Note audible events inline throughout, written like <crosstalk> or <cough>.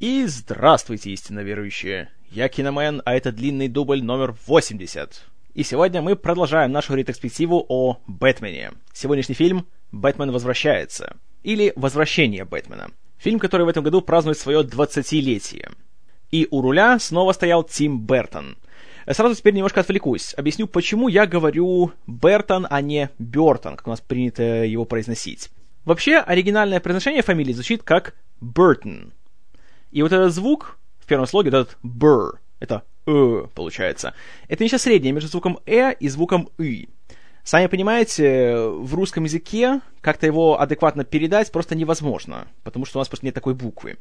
И здравствуйте, истинно верующие! Я Киномен, а это длинный дубль номер 80. И сегодня мы продолжаем нашу ретроспективу о Бэтмене. Сегодняшний фильм «Бэтмен возвращается» или «Возвращение Бэтмена». Фильм, который в этом году празднует свое 20-летие. И у руля снова стоял Тим Бертон. Сразу теперь немножко отвлекусь. Объясню, почему я говорю Бертон, а не Бертон, как у нас принято его произносить. Вообще, оригинальное произношение фамилии звучит как Бертон. И вот этот звук в первом слоге, этот «бр», это «э» получается, это нечто среднее между звуком «э» и звуком «ы». Сами понимаете, в русском языке как-то его адекватно передать просто невозможно, потому что у нас просто нет такой буквы.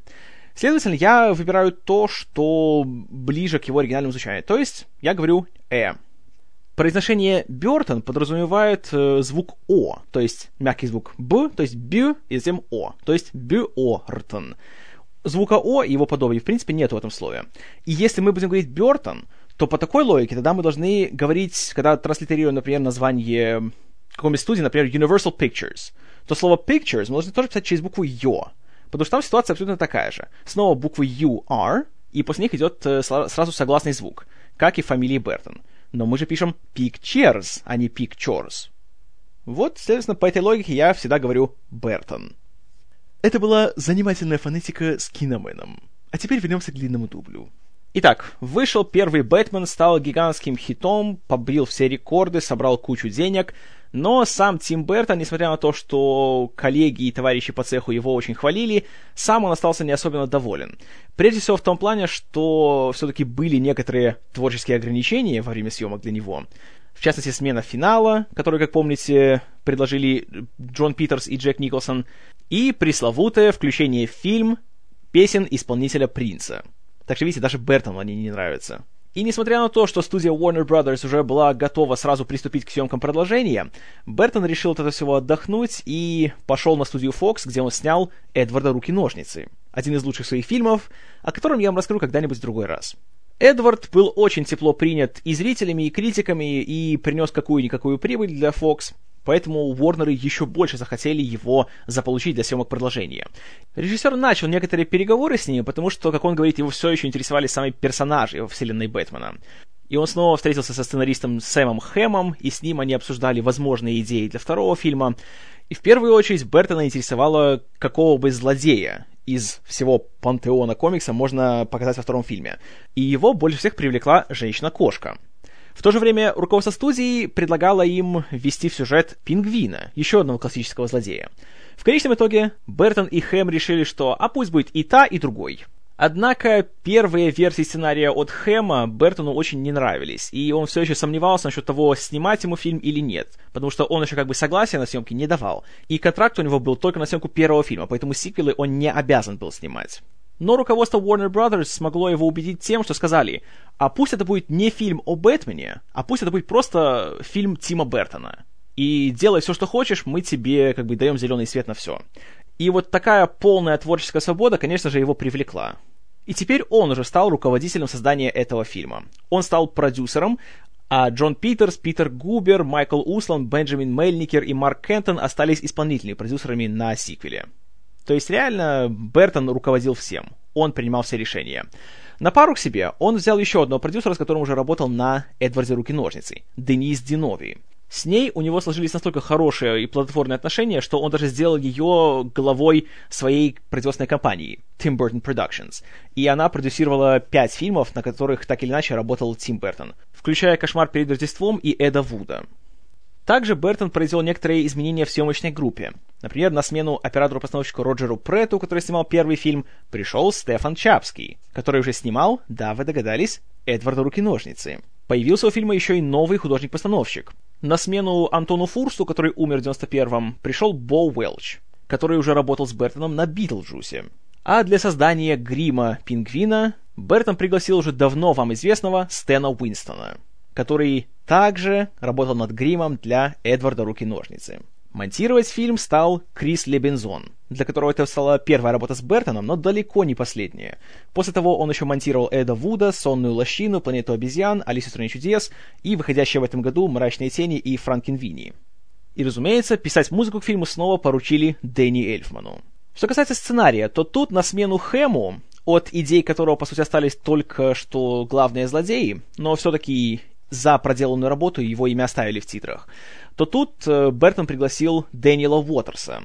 Следовательно, я выбираю то, что ближе к его оригинальному звучанию. То есть, я говорю «э». Произношение Бертон подразумевает э, звук О, то есть мягкий звук Б, то есть Б, и затем О, то есть Бёртон звука О и его подобия, в принципе, нет в этом слове. И если мы будем говорить Бертон, то по такой логике тогда мы должны говорить, когда транслитерируем, например, название какой-нибудь студии, например, Universal Pictures, то слово Pictures мы должны тоже писать через букву Ё, потому что там ситуация абсолютно такая же. Снова буквы U, R, и после них идет э, сразу согласный звук, как и фамилии Бертон. Но мы же пишем Pictures, а не Pictures. Вот, следовательно, по этой логике я всегда говорю Бертон. Это была занимательная фонетика с Киноменом. А теперь вернемся к длинному дублю. Итак, вышел первый Бэтмен, стал гигантским хитом, побил все рекорды, собрал кучу денег, но сам Тим Бертон, несмотря на то, что коллеги и товарищи по цеху его очень хвалили, сам он остался не особенно доволен. Прежде всего в том плане, что все-таки были некоторые творческие ограничения во время съемок для него. В частности, смена финала, который, как помните, предложили Джон Питерс и Джек Николсон, и пресловутое включение в фильм песен исполнителя Принца. Так что, видите, даже Бертону они не нравятся. И несмотря на то, что студия Warner Brothers уже была готова сразу приступить к съемкам продолжения, Бертон решил от этого всего отдохнуть и пошел на студию Fox, где он снял «Эдварда. Руки-ножницы», один из лучших своих фильмов, о котором я вам расскажу когда-нибудь в другой раз. Эдвард был очень тепло принят и зрителями, и критиками, и принес какую-никакую прибыль для Fox, поэтому Уорнеры еще больше захотели его заполучить для съемок продолжения. Режиссер начал некоторые переговоры с ним, потому что, как он говорит, его все еще интересовали сами персонажи во вселенной Бэтмена. И он снова встретился со сценаристом Сэмом Хэмом, и с ним они обсуждали возможные идеи для второго фильма. И в первую очередь Бертона интересовало, какого бы злодея из всего пантеона комикса можно показать во втором фильме. И его больше всех привлекла женщина-кошка. В то же время руководство студии предлагало им ввести в сюжет Пингвина, еще одного классического злодея. В конечном итоге Бертон и Хэм решили, что а пусть будет и та, и другой. Однако первые версии сценария от Хэма Бертону очень не нравились, и он все еще сомневался насчет того, снимать ему фильм или нет, потому что он еще как бы согласия на съемки не давал, и контракт у него был только на съемку первого фильма, поэтому сиквелы он не обязан был снимать. Но руководство Warner Brothers смогло его убедить тем, что сказали, а пусть это будет не фильм о Бэтмене, а пусть это будет просто фильм Тима Бертона. И делай все, что хочешь, мы тебе как бы даем зеленый свет на все. И вот такая полная творческая свобода, конечно же, его привлекла. И теперь он уже стал руководителем создания этого фильма. Он стал продюсером, а Джон Питерс, Питер Губер, Майкл Услан, Бенджамин Мельникер и Марк Кентон остались исполнительными продюсерами на сиквеле. То есть реально Бертон руководил всем. Он принимал все решения. На пару к себе он взял еще одного продюсера, с которым уже работал на «Эдварде руки-ножницы» — Денис Динови. С ней у него сложились настолько хорошие и плодотворные отношения, что он даже сделал ее главой своей производственной компании Tim Burton Productions. И она продюсировала пять фильмов, на которых так или иначе работал Тим Бертон, включая «Кошмар перед Рождеством» и «Эда Вуда». Также Бертон произвел некоторые изменения в съемочной группе. Например, на смену оператору-постановщику Роджеру Пратту, который снимал первый фильм, пришел Стефан Чапский, который уже снимал, да, вы догадались, Эдварда Руки-ножницы. Появился у фильма еще и новый художник-постановщик. На смену Антону Фурсту, который умер в 91-м, пришел Бо Уэлч, который уже работал с Бертоном на Битлджусе. А для создания грима пингвина Бертон пригласил уже давно вам известного Стэна Уинстона, который также работал над гримом для Эдварда Руки-ножницы. Монтировать фильм стал Крис Лебензон, для которого это стала первая работа с Бертоном, но далеко не последняя. После того он еще монтировал Эда Вуда, Сонную лощину, Планету обезьян, Алису стране чудес и выходящие в этом году Мрачные тени и Франкенвини. И, разумеется, писать музыку к фильму снова поручили Дэнни Эльфману. Что касается сценария, то тут на смену Хэму от идей которого, по сути, остались только что главные злодеи, но все-таки за проделанную работу его имя оставили в титрах, то тут э, Бертон пригласил Дэниела Уотерса,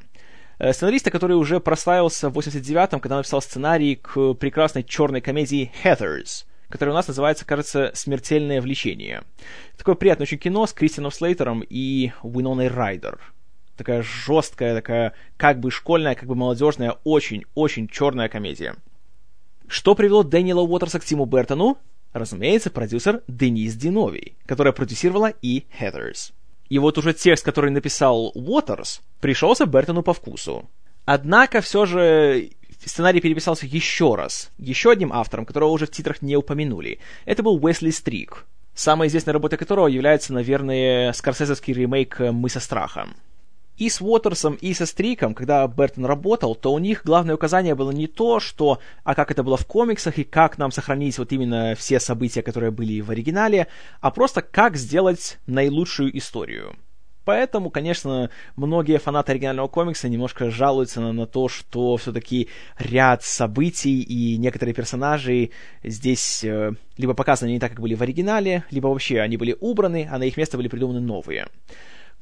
э, сценариста, который уже прославился в 89-м, когда написал сценарий к прекрасной черной комедии «Heathers», которая у нас называется, кажется, «Смертельное влечение». Такое приятное очень кино с Кристианом Слейтером и Уиноной Райдер. Такая жесткая, такая как бы школьная, как бы молодежная, очень-очень черная комедия. Что привело Дэниела Уотерса к Тиму Бертону? Разумеется, продюсер Денис Динови, которая продюсировала и Heathers. И вот уже текст, который написал Уотерс, пришелся Бертону по вкусу. Однако все же сценарий переписался еще раз, еще одним автором, которого уже в титрах не упомянули. Это был Уэсли Стрик, самой известной работой которого является, наверное, скорсезовский ремейк «Мы со страхом». И с Уотерсом, и со Стриком, когда Бертон работал, то у них главное указание было не то, что, а как это было в комиксах, и как нам сохранить вот именно все события, которые были в оригинале, а просто как сделать наилучшую историю. Поэтому, конечно, многие фанаты оригинального комикса немножко жалуются на, на то, что все-таки ряд событий и некоторые персонажи здесь э, либо показаны не так, как были в оригинале, либо вообще они были убраны, а на их место были придуманы новые.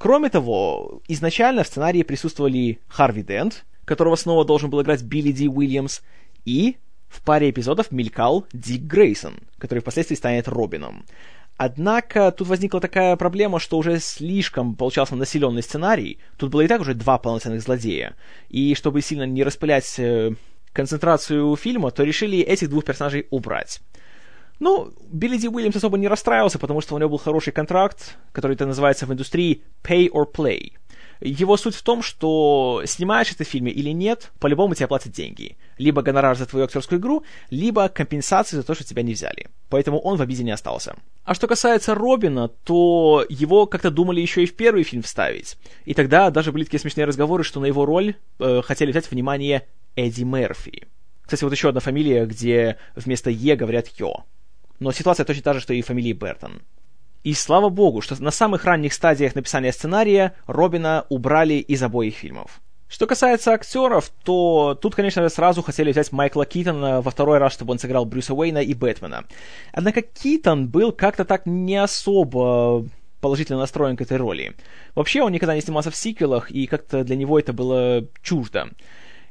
Кроме того, изначально в сценарии присутствовали Харви Дент, которого снова должен был играть Билли Ди Уильямс, и в паре эпизодов мелькал Дик Грейсон, который впоследствии станет Робином. Однако тут возникла такая проблема, что уже слишком получался населенный сценарий. Тут было и так уже два полноценных злодея. И чтобы сильно не распылять э, концентрацию фильма, то решили этих двух персонажей убрать. Ну, Билли Ди Уильямс особо не расстраивался, потому что у него был хороший контракт, который это называется в индустрии pay or play. Его суть в том, что снимаешь это в фильме или нет, по-любому тебе платят деньги. Либо гонорар за твою актерскую игру, либо компенсации за то, что тебя не взяли. Поэтому он в обиде не остался. А что касается Робина, то его как-то думали еще и в первый фильм вставить. И тогда даже были такие смешные разговоры, что на его роль э, хотели взять внимание Эдди Мерфи. Кстати, вот еще одна фамилия, где вместо Е говорят Йо но ситуация точно та же, что и фамилии Бертон. И слава богу, что на самых ранних стадиях написания сценария Робина убрали из обоих фильмов. Что касается актеров, то тут, конечно, сразу хотели взять Майкла Китона во второй раз, чтобы он сыграл Брюса Уэйна и Бэтмена. Однако Китон был как-то так не особо положительно настроен к этой роли. Вообще, он никогда не снимался в сиквелах, и как-то для него это было чуждо.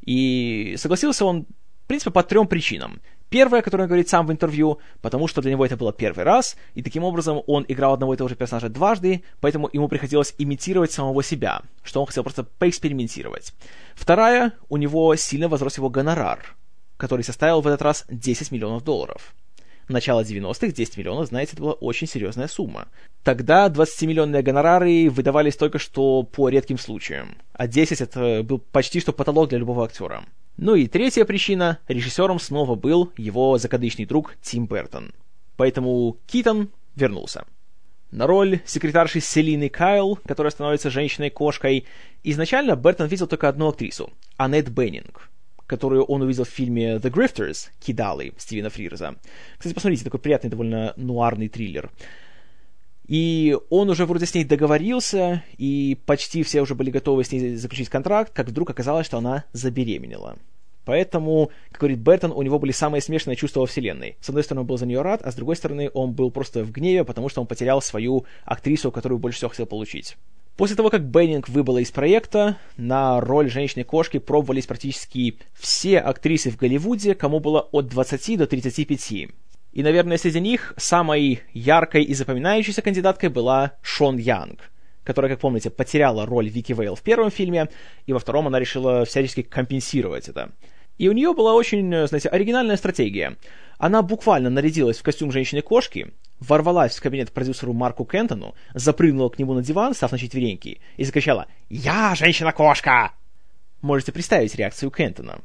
И согласился он, в принципе, по трем причинам. Первое, которое он говорит сам в интервью, потому что для него это было первый раз, и таким образом он играл одного и того же персонажа дважды, поэтому ему приходилось имитировать самого себя, что он хотел просто поэкспериментировать. Вторая, у него сильно возрос его гонорар, который составил в этот раз 10 миллионов долларов. Начало 90-х 10 миллионов, знаете, это была очень серьезная сумма. Тогда 20-миллионные гонорары выдавались только что по редким случаям, а 10 это был почти что потолок для любого актера. Ну и третья причина, режиссером снова был его закадычный друг Тим Бертон. Поэтому Китон вернулся. На роль секретарши Селины Кайл, которая становится женщиной-кошкой, изначально Бертон видел только одну актрису, Аннет Беннинг, которую он увидел в фильме The Grifters, Кидалы, Стивена Фрирза. Кстати, посмотрите, такой приятный довольно нуарный триллер. И он уже вроде с ней договорился, и почти все уже были готовы с ней заключить контракт, как вдруг оказалось, что она забеременела. Поэтому, как говорит Бертон, у него были самые смешанные чувства во вселенной. С одной стороны, он был за нее рад, а с другой стороны, он был просто в гневе, потому что он потерял свою актрису, которую больше всего хотел получить. После того, как Беннинг выбыла из проекта, на роль женщины-кошки пробовались практически все актрисы в Голливуде, кому было от 20 до 35. И, наверное, среди них самой яркой и запоминающейся кандидаткой была Шон Янг, которая, как помните, потеряла роль Вики Вейл в первом фильме, и во втором она решила всячески компенсировать это. И у нее была очень, знаете, оригинальная стратегия. Она буквально нарядилась в костюм женщины-кошки, ворвалась в кабинет продюсеру Марку Кентону, запрыгнула к нему на диван, став на четвереньки, и закричала «Я женщина-кошка!». Можете представить реакцию Кентона.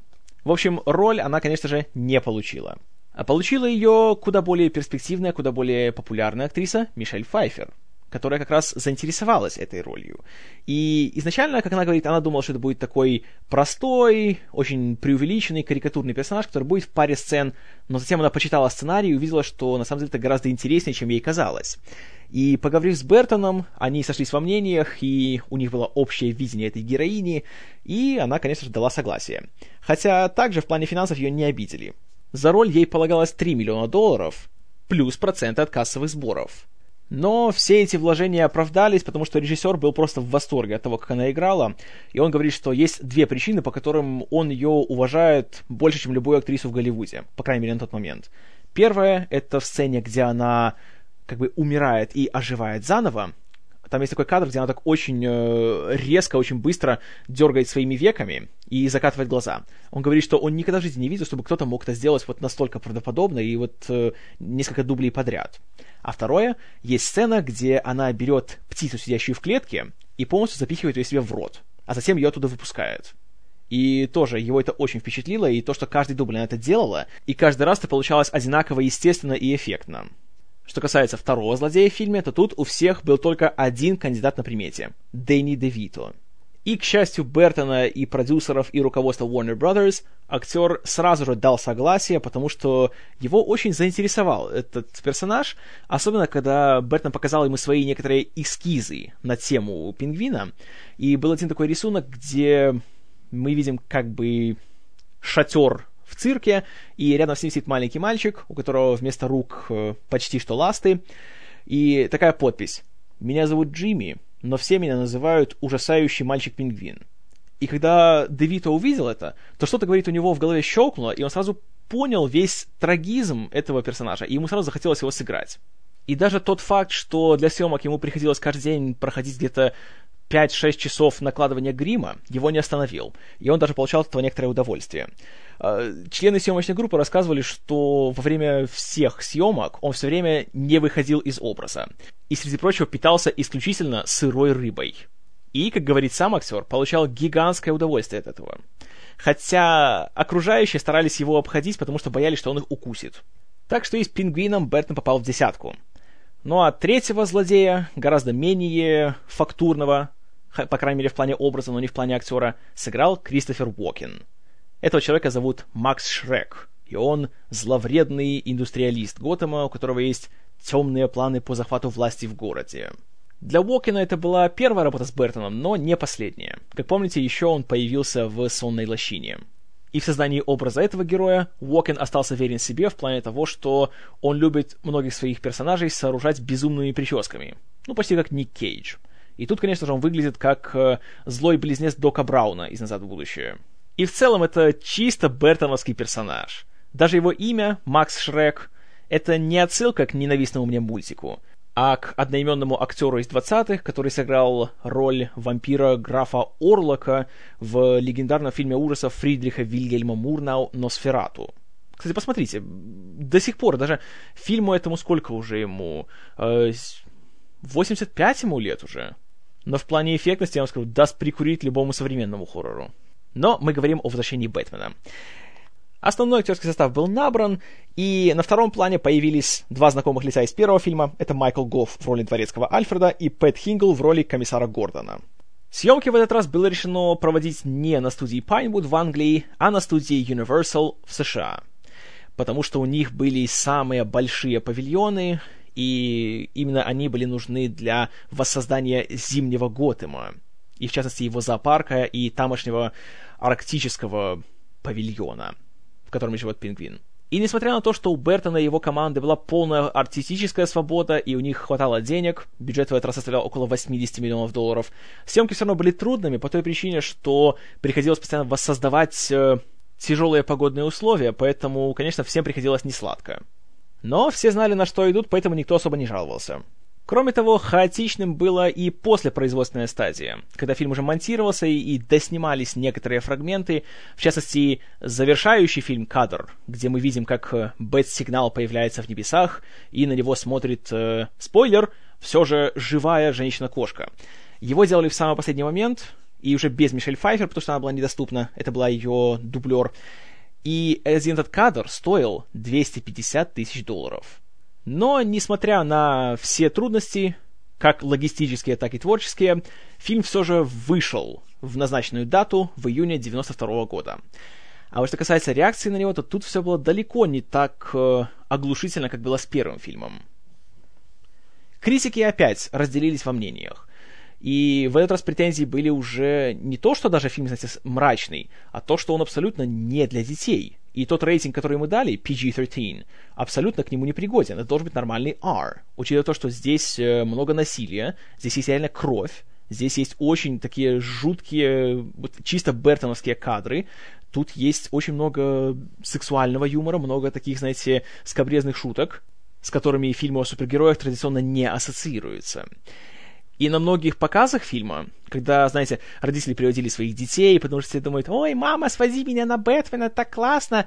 В общем, роль она, конечно же, не получила. А получила ее куда более перспективная, куда более популярная актриса Мишель Пфайфер, которая как раз заинтересовалась этой ролью. И изначально, как она говорит, она думала, что это будет такой простой, очень преувеличенный, карикатурный персонаж, который будет в паре сцен, но затем она почитала сценарий и увидела, что на самом деле это гораздо интереснее, чем ей казалось. И поговорив с Бертоном, они сошлись во мнениях, и у них было общее видение этой героини, и она, конечно же, дала согласие. Хотя также в плане финансов ее не обидели. За роль ей полагалось 3 миллиона долларов, плюс проценты от кассовых сборов. Но все эти вложения оправдались, потому что режиссер был просто в восторге от того, как она играла, и он говорит, что есть две причины, по которым он ее уважает больше, чем любую актрису в Голливуде, по крайней мере, на тот момент. Первое — это в сцене, где она как бы умирает и оживает заново, там есть такой кадр, где она так очень э, резко, очень быстро дергает своими веками и закатывает глаза. Он говорит, что он никогда в жизни не видел, чтобы кто-то мог это сделать вот настолько правдоподобно и вот э, несколько дублей подряд. А второе, есть сцена, где она берет птицу, сидящую в клетке, и полностью запихивает ее себе в рот, а затем ее оттуда выпускает. И тоже его это очень впечатлило, и то, что каждый дубль она это делала, и каждый раз это получалось одинаково естественно и эффектно. Что касается второго злодея в фильме, то тут у всех был только один кандидат на примете — Дэнни Девито. И, к счастью Бертона и продюсеров, и руководства Warner Brothers, актер сразу же дал согласие, потому что его очень заинтересовал этот персонаж, особенно когда Бертон показал ему свои некоторые эскизы на тему пингвина. И был один такой рисунок, где мы видим как бы шатер в цирке, и рядом с ним сидит маленький мальчик, у которого вместо рук э, почти что ласты, и такая подпись «Меня зовут Джимми, но все меня называют ужасающий мальчик-пингвин». И когда Девито увидел это, то что-то, говорит, у него в голове щелкнуло, и он сразу понял весь трагизм этого персонажа, и ему сразу захотелось его сыграть. И даже тот факт, что для съемок ему приходилось каждый день проходить где-то 5-6 часов накладывания грима его не остановил, и он даже получал от этого некоторое удовольствие. А, члены съемочной группы рассказывали, что во время всех съемок он все время не выходил из образа, и, среди прочего, питался исключительно сырой рыбой. И, как говорит сам актер, получал гигантское удовольствие от этого. Хотя окружающие старались его обходить, потому что боялись, что он их укусит. Так что и с пингвином Бертон попал в десятку. Ну а третьего злодея, гораздо менее фактурного, по крайней мере в плане образа, но не в плане актера, сыграл Кристофер Уокен. Этого человека зовут Макс Шрек, и он зловредный индустриалист Готэма, у которого есть темные планы по захвату власти в городе. Для Уокена это была первая работа с Бертоном, но не последняя. Как помните, еще он появился в «Сонной лощине». И в создании образа этого героя Уокен остался верен себе в плане того, что он любит многих своих персонажей сооружать безумными прическами. Ну, почти как Ник Кейдж. И тут, конечно же, он выглядит как э, злой близнец Дока Брауна из «Назад в будущее». И в целом это чисто бертоновский персонаж. Даже его имя, Макс Шрек, это не отсылка к ненавистному мне мультику, а к одноименному актеру из 20-х, который сыграл роль вампира графа Орлока в легендарном фильме ужасов Фридриха Вильгельма Мурнау «Носферату». Кстати, посмотрите, до сих пор, даже фильму этому сколько уже ему? 85 э, ему лет уже. Но в плане эффектности, я вам скажу, даст прикурить любому современному хоррору. Но мы говорим о возвращении Бэтмена. Основной актерский состав был набран, и на втором плане появились два знакомых лица из первого фильма. Это Майкл Гофф в роли дворецкого Альфреда и Пэт Хингл в роли комиссара Гордона. Съемки в этот раз было решено проводить не на студии Pinewood в Англии, а на студии Universal в США. Потому что у них были самые большие павильоны, и именно они были нужны для воссоздания зимнего Готэма, и в частности его зоопарка и тамошнего арктического павильона – в котором живет пингвин. И несмотря на то, что у Бертона и его команды была полная артистическая свобода, и у них хватало денег, бюджет в этот раз составлял около 80 миллионов долларов, съемки все равно были трудными по той причине, что приходилось постоянно воссоздавать э, тяжелые погодные условия, поэтому, конечно, всем приходилось несладко. Но все знали, на что идут, поэтому никто особо не жаловался. Кроме того, хаотичным было и после производственная стадия, когда фильм уже монтировался и, и доснимались некоторые фрагменты, в частности, завершающий фильм кадр, где мы видим, как э, Бэт-сигнал появляется в небесах, и на него смотрит, э, спойлер, все же живая женщина-кошка. Его делали в самый последний момент, и уже без Мишель Пфайфер, потому что она была недоступна, это была ее дублер. И один этот кадр стоил 250 тысяч долларов. Но, несмотря на все трудности, как логистические, так и творческие, фильм все же вышел в назначенную дату в июне 92 года. А вот что касается реакции на него, то тут все было далеко не так э, оглушительно, как было с первым фильмом. Критики опять разделились во мнениях. И в этот раз претензии были уже не то, что даже фильм, знаете, мрачный, а то, что он абсолютно не для детей И тот рейтинг, который мы дали, PG-13, абсолютно к нему не пригоден. Это должен быть нормальный R. Учитывая то, что здесь э, много насилия, здесь есть реально кровь, здесь есть очень такие жуткие, вот, чисто бертоновские кадры, тут есть очень много сексуального юмора, много таких, знаете, скобрезных шуток, с которыми фильмы о супергероях традиционно не ассоциируются. И на многих показах фильма, когда, знаете, родители приводили своих детей, потому что все думают, ой, мама, свози меня на Бэтмена, так классно,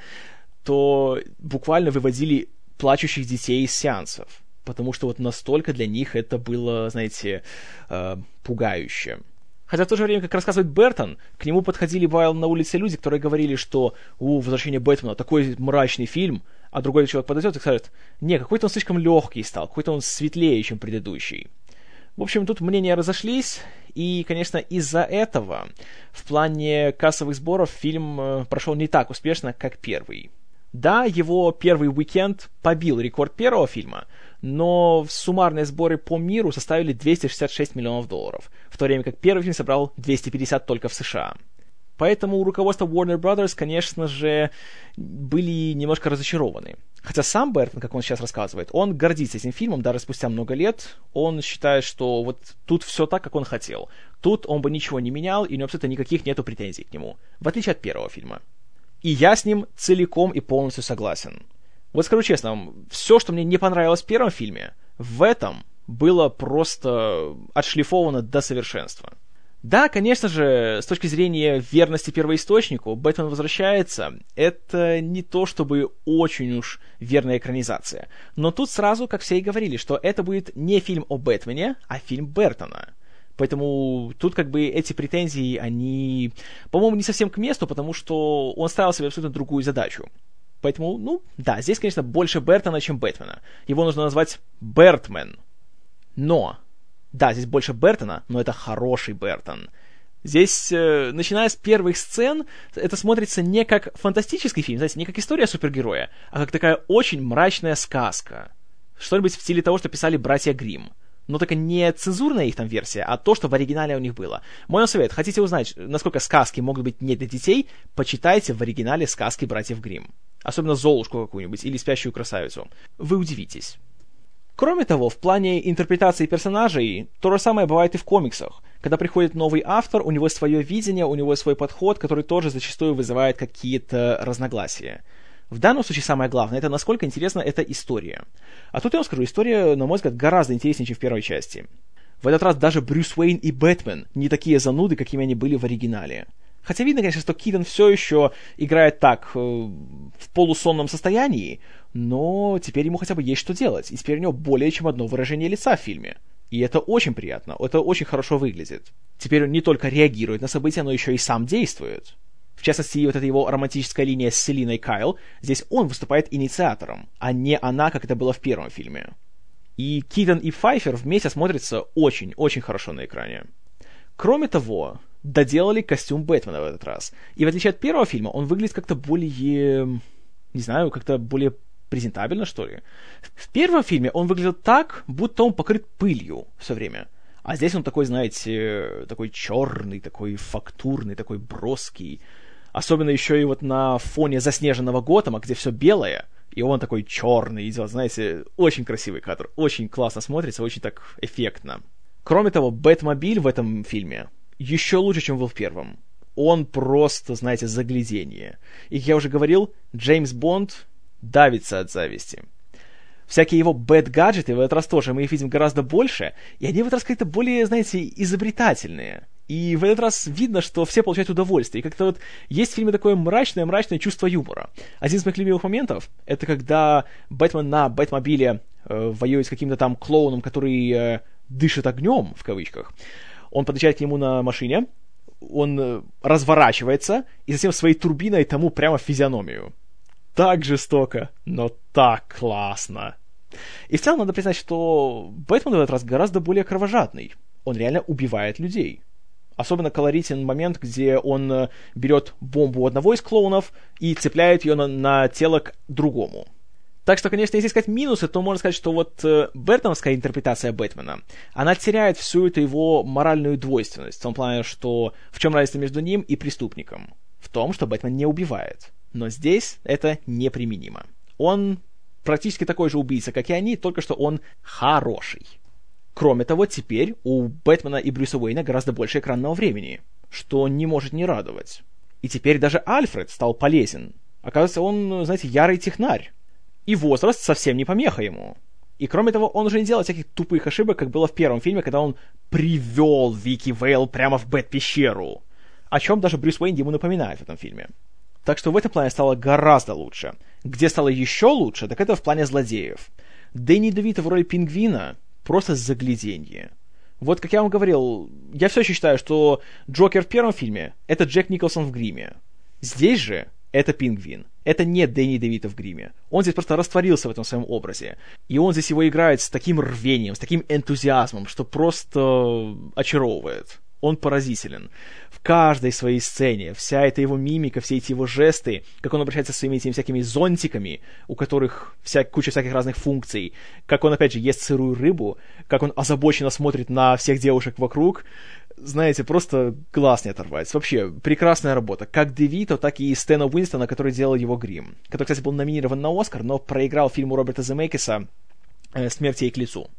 то буквально выводили плачущих детей из сеансов. Потому что вот настолько для них это было, знаете, э, пугающе. Хотя в то же время, как рассказывает Бертон, к нему подходили бывало на улице люди, которые говорили, что «У, «Возвращение Бэтмена» такой мрачный фильм», а другой человек подойдет и скажет «Не, какой-то он слишком легкий стал, какой-то он светлее, чем предыдущий». В общем, тут мнения разошлись, и, конечно, из-за этого в плане кассовых сборов фильм э, прошел не так успешно, как первый. Да, его первый уикенд побил рекорд первого фильма, но суммарные сборы по миру составили 266 миллионов долларов, в то время как первый фильм собрал 250 только в США. Поэтому у руководства Warner Brothers, конечно же, были немножко разочарованы. Хотя сам Бертон, как он сейчас рассказывает, он гордится этим фильмом даже спустя много лет. Он считает, что вот тут все так, как он хотел. Тут он бы ничего не менял, и у него абсолютно никаких нету претензий к нему. В отличие от первого фильма. И я с ним целиком и полностью согласен. Вот скажу честно, все, что мне не понравилось в первом фильме, в этом было просто отшлифовано до совершенства. Да, конечно же, с точки зрения верности первоисточнику, Бэтмен возвращается. Это не то чтобы очень уж верная экранизация. Но тут сразу, как все и говорили, что это будет не фильм о Бэтмене, а фильм Бертона. Поэтому тут как бы эти претензии, они, по-моему, не совсем к месту, потому что он ставил себе абсолютно другую задачу. Поэтому, ну, да, здесь, конечно, больше Бертона, чем Бэтмена. Его нужно назвать Бертмен. Но да, здесь больше Бертона, но это хороший Бертон. Здесь, э, начиная с первых сцен, это смотрится не как фантастический фильм, знаете, не как история супергероя, а как такая очень мрачная сказка. Что-нибудь в стиле того, что писали братья Грим. Но только не цензурная их там версия, а то, что в оригинале у них было. Мой совет, хотите узнать, насколько сказки могут быть не для детей, почитайте в оригинале сказки братьев Грим. Особенно Золушку какую-нибудь или Спящую красавицу. Вы удивитесь. Кроме того, в плане интерпретации персонажей, то же самое бывает и в комиксах. Когда приходит новый автор, у него свое видение, у него свой подход, который тоже зачастую вызывает какие-то разногласия. В данном случае самое главное, это насколько интересна эта история. А тут я вам скажу, история, на мой взгляд, гораздо интереснее, чем в первой части. В этот раз даже Брюс Уэйн и Бэтмен не такие зануды, какими они были в оригинале. Хотя видно, конечно, что Китон все еще играет так, э, в полусонном состоянии, но теперь ему хотя бы есть что делать, и теперь у него более чем одно выражение лица в фильме. И это очень приятно, это очень хорошо выглядит. Теперь он не только реагирует на события, но еще и сам действует. В частности, вот эта его романтическая линия с Селиной Кайл, здесь он выступает инициатором, а не она, как это было в первом фильме. И Китон и Пфайфер вместе смотрятся очень-очень хорошо на экране. Кроме того, доделали костюм Бэтмена в этот раз. И в отличие от первого фильма, он выглядит как-то более... Не знаю, как-то более презентабельно, что ли. В первом фильме он выглядел так, будто он покрыт пылью все время. А здесь он такой, знаете, такой черный, такой фактурный, такой броский. Особенно еще и вот на фоне заснеженного Готэма, где все белое, и он такой черный идет, знаете, очень красивый кадр, очень классно смотрится, очень так эффектно. Кроме того, Бэтмобиль в этом фильме еще лучше, чем был в первом. Он просто, знаете, заглядение. И, как я уже говорил, Джеймс Бонд давится от зависти. Всякие его бэт-гаджеты в этот раз тоже мы их видим гораздо больше, и они в этот раз как-то более, знаете, изобретательные. И в этот раз видно, что все получают удовольствие. И как-то вот есть в фильме такое мрачное-мрачное чувство юмора. Один из моих любимых моментов — это когда Бэтмен на Бэтмобиле э, воюет с каким-то там клоуном, который э, дышит огнем, в кавычках. Он подъезжает к нему на машине, он э, разворачивается и затем своей турбиной тому прямо в физиономию так жестоко, но так классно. И в целом надо признать, что Бэтмен в этот раз гораздо более кровожадный. Он реально убивает людей. Особенно колоритен момент, где он э, берет бомбу одного из клоунов и цепляет ее на, на тело к другому. Так что, конечно, если искать минусы, то можно сказать, что вот э, Бертоновская интерпретация Бэтмена, она теряет всю эту его моральную двойственность, в том плане, что в чем разница между ним и преступником? В том, что Бэтмен не убивает. Но здесь это неприменимо. Он практически такой же убийца, как и они, только что он хороший. Кроме того, теперь у Бэтмена и Брюса Уэйна гораздо больше экранного времени, что не может не радовать. И теперь даже Альфред стал полезен. Оказывается, он, знаете, ярый технарь. И возраст совсем не помеха ему. И кроме того, он уже не делает всяких тупых ошибок, как было в первом фильме, когда он привел Вики Вейл прямо в Бэт-пещеру. О чем даже Брюс Уэйн ему напоминает в этом фильме. Так что в этом плане стало гораздо лучше. Где стало еще лучше, так это в плане злодеев. Дэнни Девита в роли пингвина просто загляденье. Вот, как я вам говорил, я все еще считаю, что Джокер в первом фильме — это Джек Николсон в гриме. Здесь же это пингвин. Это не Дэнни Девита в гриме. Он здесь просто растворился в этом своем образе. И он здесь его играет с таким рвением, с таким энтузиазмом, что просто очаровывает он поразителен. В каждой своей сцене, вся эта его мимика, все эти его жесты, как он обращается со своими этими всякими зонтиками, у которых вся, куча всяких разных функций, как он, опять же, ест сырую рыбу, как он озабоченно смотрит на всех девушек вокруг, знаете, просто глаз не оторвать. Вообще, прекрасная работа. Как Девито, так и Стэна Уинстона, который делал его грим. Который, кстати, был номинирован на Оскар, но проиграл фильму Роберта Земекиса э, «Смерть ей к лицу».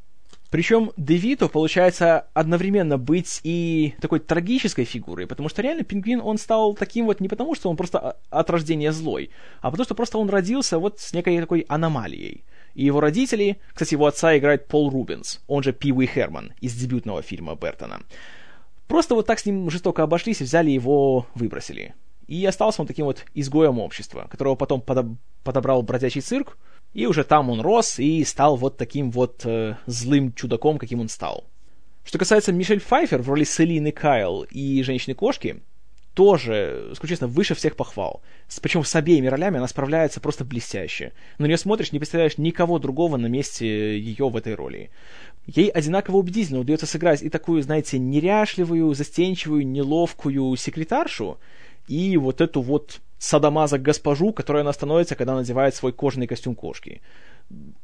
Причем Девито получается одновременно быть и такой трагической фигурой, потому что реально пингвин, он стал таким вот не потому, что он просто от рождения злой, а потому что просто он родился вот с некой такой аномалией. И его родители, кстати, его отца играет Пол Рубенс, он же Пи Уи Херман из дебютного фильма Бертона. Просто вот так с ним жестоко обошлись взяли его, выбросили. И остался он таким вот изгоем общества, которого потом подоб- подобрал бродячий цирк, и уже там он рос и стал вот таким вот э, злым чудаком, каким он стал. Что касается Мишель Пфайфер в роли Селины Кайл и Женщины-кошки, тоже, скажу честно, выше всех похвал. Причем с обеими ролями она справляется просто блестяще. На нее смотришь, не представляешь никого другого на месте ее в этой роли. Ей одинаково убедительно удается сыграть и такую, знаете, неряшливую, застенчивую, неловкую секретаршу, и вот эту вот садомаза госпожу, которая она становится, когда надевает свой кожаный костюм кошки.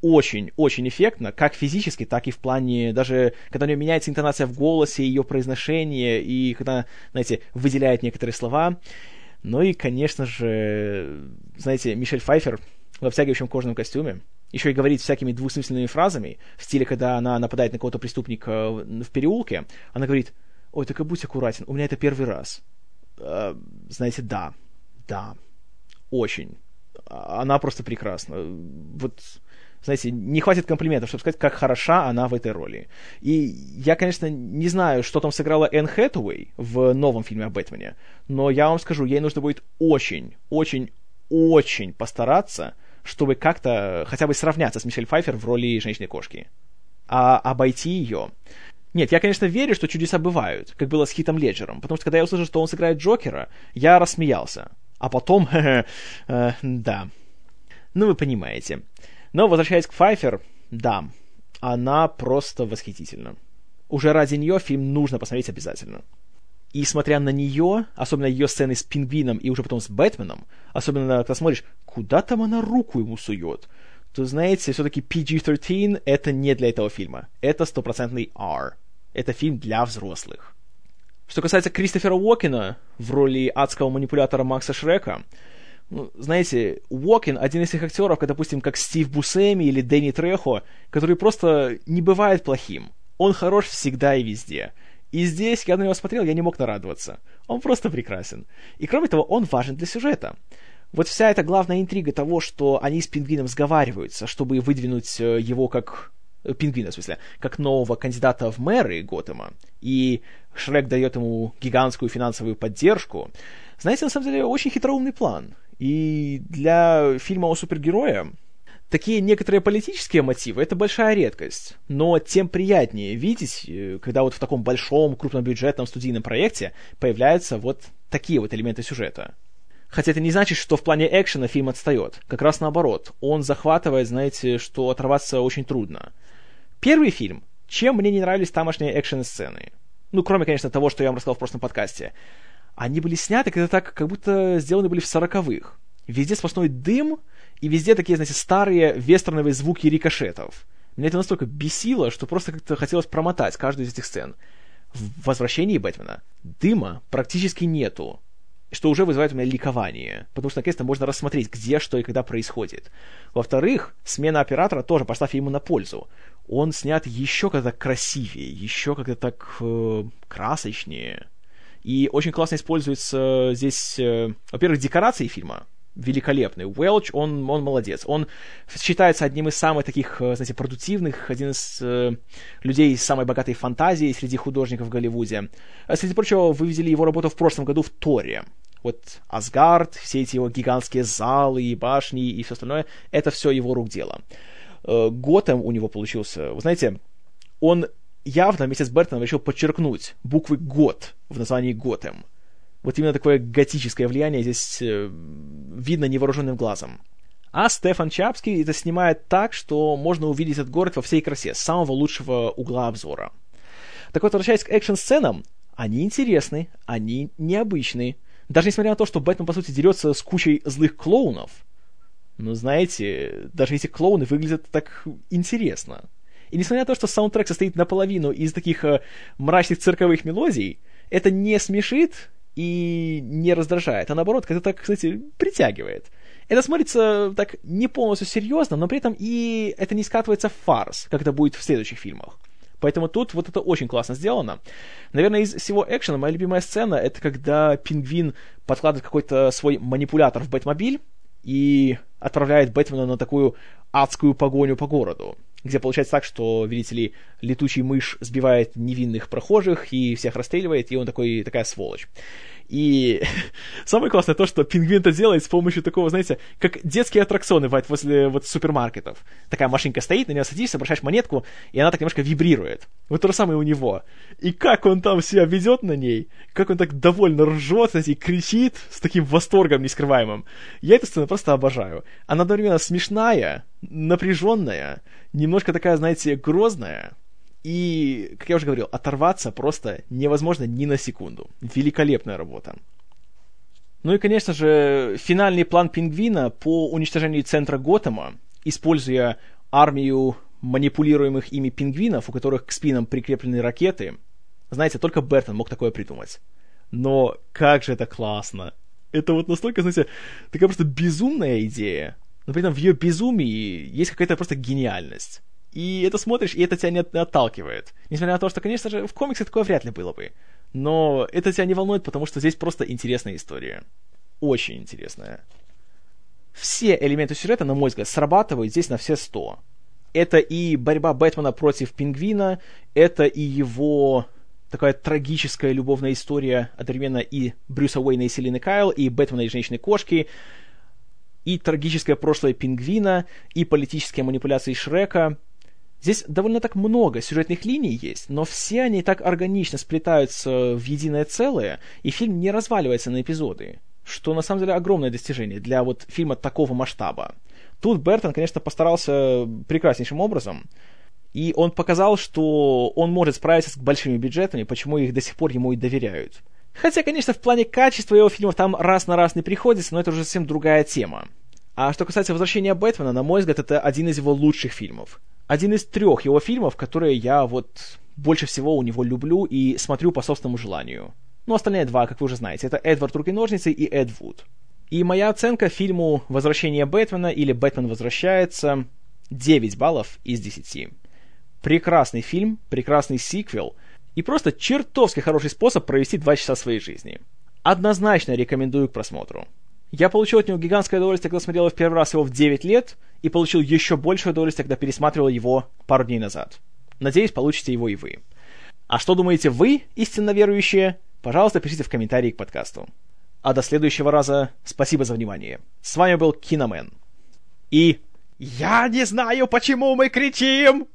Очень, очень эффектно, как физически, так и в плане, даже когда у нее меняется интонация в голосе, ее произношение, и когда, знаете, выделяет некоторые слова. Ну и, конечно же, знаете, Мишель Пфайфер в обтягивающем кожаном костюме, еще и говорит всякими двусмысленными фразами, в стиле, когда она нападает на кого-то преступника в переулке, она говорит, ой, только будь аккуратен, у меня это первый раз. Uh, знаете, да, да, очень. Она просто прекрасна. Вот, знаете, не хватит комплиментов, чтобы сказать, как хороша она в этой роли. И я, конечно, не знаю, что там сыграла Энн Хэтэуэй в новом фильме о Бэтмене, но я вам скажу, ей нужно будет очень, очень, очень постараться, чтобы как-то хотя бы сравняться с Мишель Пфайфер в роли женщины-кошки. А обойти ее... Нет, я, конечно, верю, что чудеса бывают, как было с Хитом Леджером, потому что когда я услышал, что он сыграет Джокера, я рассмеялся. А потом, <laughs> э, да. Ну, вы понимаете. Но, возвращаясь к Пфайфер, да, она просто восхитительна. Уже ради нее фильм нужно посмотреть обязательно. И смотря на нее, особенно ее сцены с пингвином и уже потом с Бэтменом, особенно когда смотришь, куда там она руку ему сует, то, знаете, все-таки PG-13 это не для этого фильма. Это стопроцентный R. Это фильм для взрослых. Что касается Кристофера Уокена в роли адского манипулятора Макса Шрека, ну, знаете, Уокен один из тех актеров, как, допустим, как Стив Бусеми или Дэнни Трехо, который просто не бывает плохим. Он хорош всегда и везде. И здесь, когда на него смотрел, я не мог нарадоваться. Он просто прекрасен. И кроме того, он важен для сюжета. Вот вся эта главная интрига того, что они с Пингвином сговариваются, чтобы выдвинуть э, его как Э, пингвина, в смысле, как нового кандидата в мэры Готэма, и Шрек дает ему гигантскую финансовую поддержку, знаете, на самом деле, очень хитроумный план. И для фильма о супергерое такие некоторые политические мотивы — это большая редкость. Но тем приятнее видеть, э, когда вот в таком большом, крупнобюджетном студийном проекте появляются вот такие вот элементы сюжета. Хотя это не значит, что в плане экшена фильм отстает. Как раз наоборот. Он захватывает, знаете, что оторваться очень трудно. Первый фильм. Чем мне не нравились тамошние экшн-сцены? Ну, кроме, конечно, того, что я вам рассказал в прошлом подкасте. Они были сняты когда так, как будто сделаны были в сороковых. Везде сплошной дым, и везде такие, знаете, старые вестерновые звуки рикошетов. Меня это настолько бесило, что просто как-то хотелось промотать каждую из этих сцен. В «Возвращении Бэтмена» дыма практически нету. что уже вызывает у меня ликование, потому что наконец-то можно рассмотреть, где, что и когда происходит. Во-вторых, смена оператора тоже пошла фильму на пользу. Он снят еще как-то красивее, еще как-то так э, красочнее. И очень классно используется здесь, э, во-первых, декорации фильма, великолепный. Уэлч, он, он молодец. Он считается одним из самых таких, э, знаете, продуктивных, один из э, людей с самой богатой фантазией среди художников в Голливуде. Среди прочего, вы видели его работу в прошлом году в Торе. Вот Асгард, все эти его гигантские залы и башни и все остальное, это все его рук дело. Э, Готэм у него получился, вы знаете, он явно вместе с Бертоном решил подчеркнуть буквы «год» в названии Готэм вот именно такое готическое влияние здесь э, видно невооруженным глазом. А Стефан Чапский это снимает так, что можно увидеть этот город во всей красе, с самого лучшего угла обзора. Так вот, возвращаясь к экшн-сценам, они интересны, они необычны. Даже несмотря на то, что Бэтмен, по сути, дерется с кучей злых клоунов, но, знаете, даже эти клоуны выглядят так интересно. И несмотря на то, что саундтрек состоит наполовину из таких э, мрачных цирковых мелодий, это не смешит и не раздражает, а наоборот, как-то так, кстати, притягивает. Это смотрится так не полностью серьезно, но при этом и это не скатывается в фарс, как это будет в следующих фильмах. Поэтому тут вот это очень классно сделано. Наверное, из всего экшена моя любимая сцена — это когда пингвин подкладывает какой-то свой манипулятор в Бэтмобиль и отправляет Бэтмена на такую адскую погоню по городу где получается так, что, видите ли, летучий мышь сбивает невинных прохожих и всех расстреливает, и он такой, такая сволочь. И <laughs> самое классное то, что пингвин это делает с помощью такого, знаете, как детские аттракционы бывают возле вот супермаркетов. Такая машинка стоит, на нее садишься, бросаешь монетку, и она так немножко вибрирует. Вот то же самое у него. И как он там себя ведет на ней, как он так довольно ржет, знаете, и кричит с таким восторгом нескрываемым. Я эту сцену просто обожаю. Она одновременно смешная, напряженная, немножко такая, знаете, грозная, и, как я уже говорил, оторваться просто невозможно ни на секунду. Великолепная работа. Ну и, конечно же, финальный план Пингвина по уничтожению центра Готэма, используя армию манипулируемых ими пингвинов, у которых к спинам прикреплены ракеты. Знаете, только Бертон мог такое придумать. Но как же это классно! Это вот настолько, знаете, такая просто безумная идея, но при этом в ее безумии есть какая-то просто гениальность. И это смотришь, и это тебя не отталкивает. Несмотря на то, что, конечно же, в комиксе такое вряд ли было бы. Но это тебя не волнует, потому что здесь просто интересная история. Очень интересная. Все элементы сюжета, на мой взгляд, срабатывают здесь на все сто. Это и борьба Бэтмена против Пингвина, это и его такая трагическая любовная история одновременно и Брюса Уэйна и Селины Кайл, и Бэтмена и Женщины-кошки, и трагическое прошлое Пингвина, и политические манипуляции Шрека, Здесь довольно так много сюжетных линий есть, но все они так органично сплетаются в единое целое, и фильм не разваливается на эпизоды, что на самом деле огромное достижение для вот фильма такого масштаба. Тут Бертон, конечно, постарался прекраснейшим образом, и он показал, что он может справиться с большими бюджетами, почему их до сих пор ему и доверяют. Хотя, конечно, в плане качества его фильмов там раз на раз не приходится, но это уже совсем другая тема. А что касается «Возвращения Бэтмена», на мой взгляд, это один из его лучших фильмов один из трех его фильмов, которые я вот больше всего у него люблю и смотрю по собственному желанию. Ну, остальные два, как вы уже знаете, это «Эдвард Руки-ножницы» и «Эд Вуд». И моя оценка фильму «Возвращение Бэтмена» или «Бэтмен возвращается» 9 баллов из 10. Прекрасный фильм, прекрасный сиквел и просто чертовски хороший способ провести 2 часа своей жизни. Однозначно рекомендую к просмотру. Я получил от него гигантское удовольствие, когда смотрел в первый раз его в 9 лет, и получил еще большее удовольствие, когда пересматривал его пару дней назад. Надеюсь, получите его и вы. А что думаете вы, истинно верующие? Пожалуйста, пишите в комментарии к подкасту. А до следующего раза спасибо за внимание. С вами был Киномен. И «Я не знаю, почему мы кричим!»